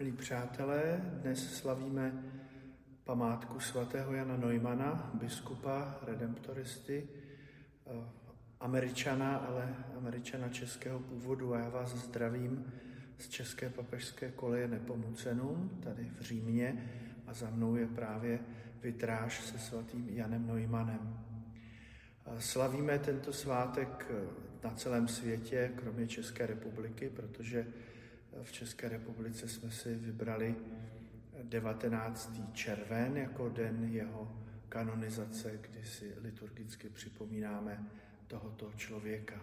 Milí přátelé, dnes slavíme památku svatého Jana Neumana, biskupa, redemptoristy, eh, američana, ale američana českého původu a já vás zdravím z České papežské koleje Nepomucenum, tady v Římě a za mnou je právě vitráž se svatým Janem Neumannem. Slavíme tento svátek eh, na celém světě, kromě České republiky, protože v České republice jsme si vybrali 19. červen jako den jeho kanonizace, kdy si liturgicky připomínáme tohoto člověka.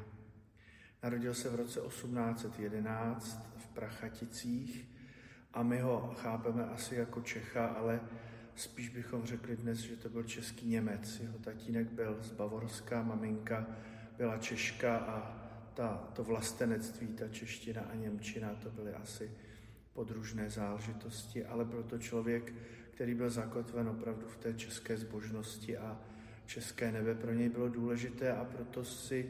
Narodil se v roce 1811 v Prachaticích a my ho chápeme asi jako Čecha, ale spíš bychom řekli dnes, že to byl český Němec. Jeho tatínek byl z Bavorska, maminka byla Češka a ta, to vlastenectví, ta čeština a němčina, to byly asi podružné záležitosti, ale byl to člověk, který byl zakotven opravdu v té české zbožnosti a české nebe pro něj bylo důležité a proto si,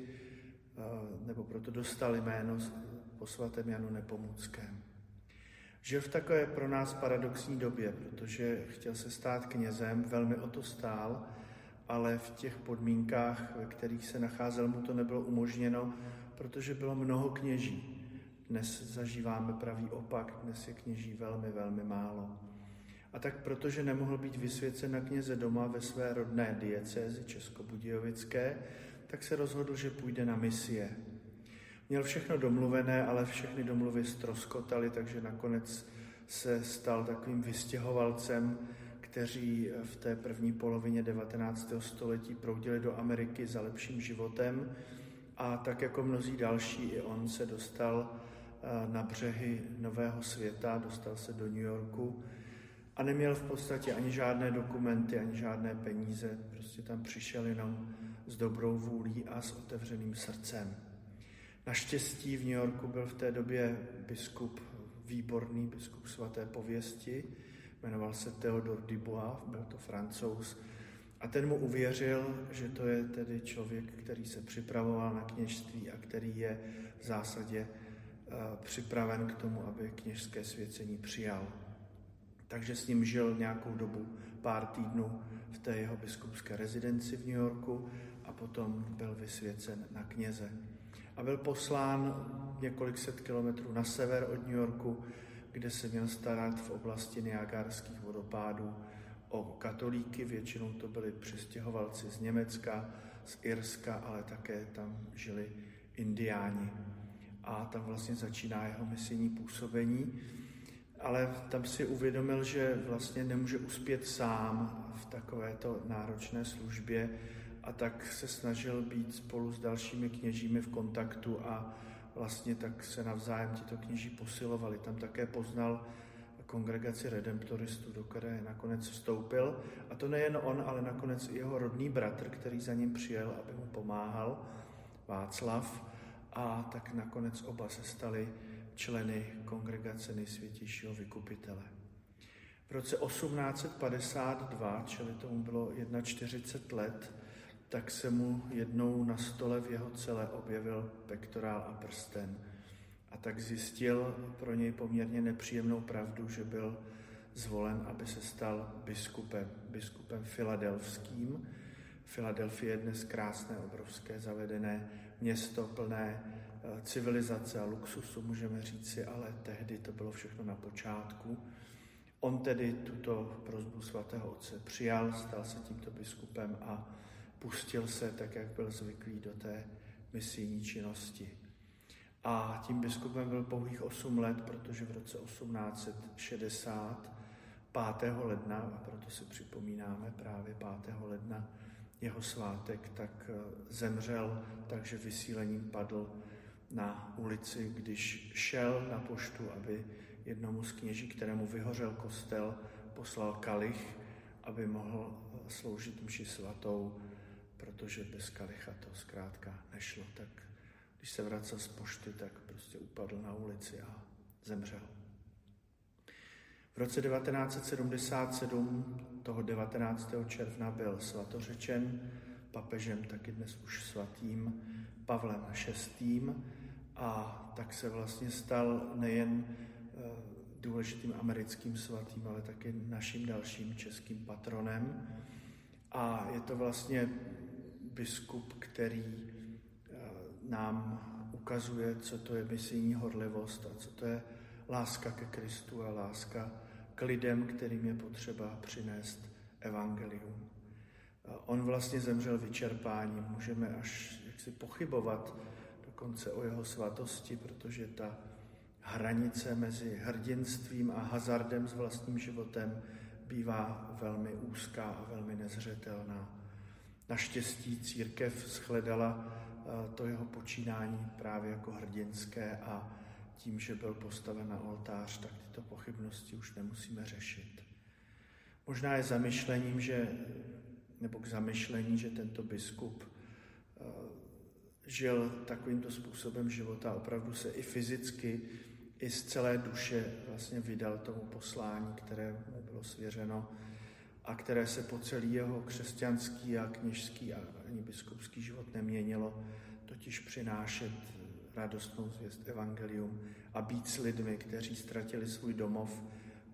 eh, nebo proto dostal jméno po svatém Janu Nepomuckém. Žil v takové pro nás paradoxní době, protože chtěl se stát knězem, velmi o to stál, ale v těch podmínkách, ve kterých se nacházel, mu to nebylo umožněno, protože bylo mnoho kněží. Dnes zažíváme pravý opak, dnes je kněží velmi, velmi málo. A tak protože nemohl být vysvěcen na kněze doma ve své rodné diecézi Českobudějovické, tak se rozhodl, že půjde na misie. Měl všechno domluvené, ale všechny domluvy stroskotaly, takže nakonec se stal takovým vystěhovalcem, kteří v té první polovině 19. století proudili do Ameriky za lepším životem a tak jako mnozí další, i on se dostal eh, na břehy Nového světa, dostal se do New Yorku a neměl v podstatě ani žádné dokumenty, ani žádné peníze, prostě tam přišel jenom s dobrou vůlí a s otevřeným srdcem. Naštěstí v New Yorku byl v té době biskup, výborný biskup svaté pověsti, jmenoval se Theodor Dubois, byl to francouz, a ten mu uvěřil, že to je tedy člověk, který se připravoval na kněžství a který je v zásadě eh, připraven k tomu, aby kněžské svěcení přijal. Takže s ním žil nějakou dobu, pár týdnů v té jeho biskupské rezidenci v New Yorku a potom byl vysvěcen na kněze. A byl poslán několik set kilometrů na sever od New Yorku, kde se měl starat v oblasti Niagarských vodopádů o katolíky, většinou to byli přestěhovalci z Německa, z Irska, ale také tam žili indiáni. A tam vlastně začíná jeho misijní působení. Ale tam si uvědomil, že vlastně nemůže uspět sám v takovéto náročné službě a tak se snažil být spolu s dalšími kněžími v kontaktu a vlastně tak se navzájem tito kněží posilovali. Tam také poznal kongregaci redemptoristů, do které nakonec vstoupil. A to nejen on, ale nakonec i jeho rodný bratr, který za ním přijel, aby mu pomáhal, Václav. A tak nakonec oba se stali členy kongregace nejsvětějšího vykupitele. V roce 1852, čili tomu bylo 41 let, tak se mu jednou na stole v jeho celé objevil pektorál a prsten a tak zjistil pro něj poměrně nepříjemnou pravdu, že byl zvolen, aby se stal biskupem, biskupem filadelfským. Filadelfie je dnes krásné, obrovské, zavedené město plné eh, civilizace a luxusu, můžeme říci, ale tehdy to bylo všechno na počátku. On tedy tuto prozbu svatého otce přijal, stal se tímto biskupem a pustil se, tak jak byl zvyklý, do té misijní činnosti. A tím biskupem byl pouhých 8 let, protože v roce 1860, 5. ledna, a proto si připomínáme právě 5. ledna jeho svátek, tak eh, zemřel, takže vysílením padl na ulici, když šel na poštu, aby jednomu z kněží, kterému vyhořel kostel, poslal kalich, aby mohl eh, sloužit mši svatou, protože bez kalicha to zkrátka nešlo. Tak když se vracel z pošty, tak prostě upadl na ulici a zemřel. V roce 1977, toho 19. června, byl svatořečen papežem, taky dnes už svatým Pavlem VI. A tak se vlastně stal nejen důležitým americkým svatým, ale taky naším dalším českým patronem. A je to vlastně biskup, který eh, nám ukazuje, co to je misijní horlivost a co to je láska ke Kristu a láska k lidem, kterým je potřeba přinést evangelium. On vlastně zemřel vyčerpáním, můžeme až jaksi pochybovat dokonce o jeho svatosti, protože ta hranice mezi hrdinstvím a hazardem s vlastním životem bývá velmi úzká a velmi nezřetelná. Naštěstí církev shledala eh, to jeho počínání právě jako hrdinské a tím, že byl postaven na oltář, tak tyto pochybnosti už nemusíme řešit. Možná je zamyšlením, že, nebo k zamyšlení, že tento biskup eh, žil takovýmto způsobem života, opravdu se i fyzicky, i z celé duše vlastně vydal tomu poslání, které mu bylo svěřeno a které se po celý jeho křesťanský a kněžský a ani biskupský život neměnilo, totiž přinášet radostnou zvěst evangelium a být s lidmi, kteří ztratili svůj domov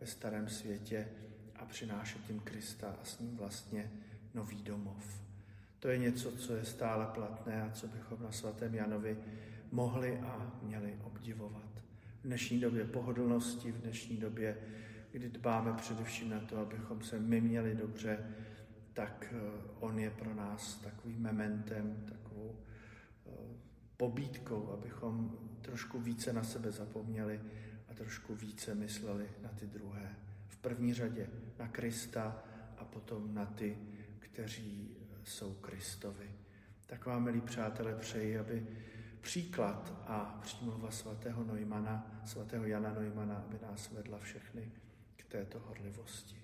ve starém světě a přinášet jim Krista a s ním vlastně nový domov. To je něco, co je stále platné a co bychom na svatém Janovi mohli a měli obdivovat. V dnešní době pohodlnosti, v dnešní době, kdy dbáme především na to, abychom se my měli dobře, tak eh, on je pro nás takovým mementem, takovou eh, pobídkou, abychom trošku více na sebe zapomněli a trošku více mysleli na ty druhé. V první řadě na Krista a potom na ty, kteří jsou Kristovi. Tak vám, milí přátelé, přeji, aby příklad a přímluva svatého Neumana, svatého Jana Neumana, aby nás vedla všechny této horlivosti.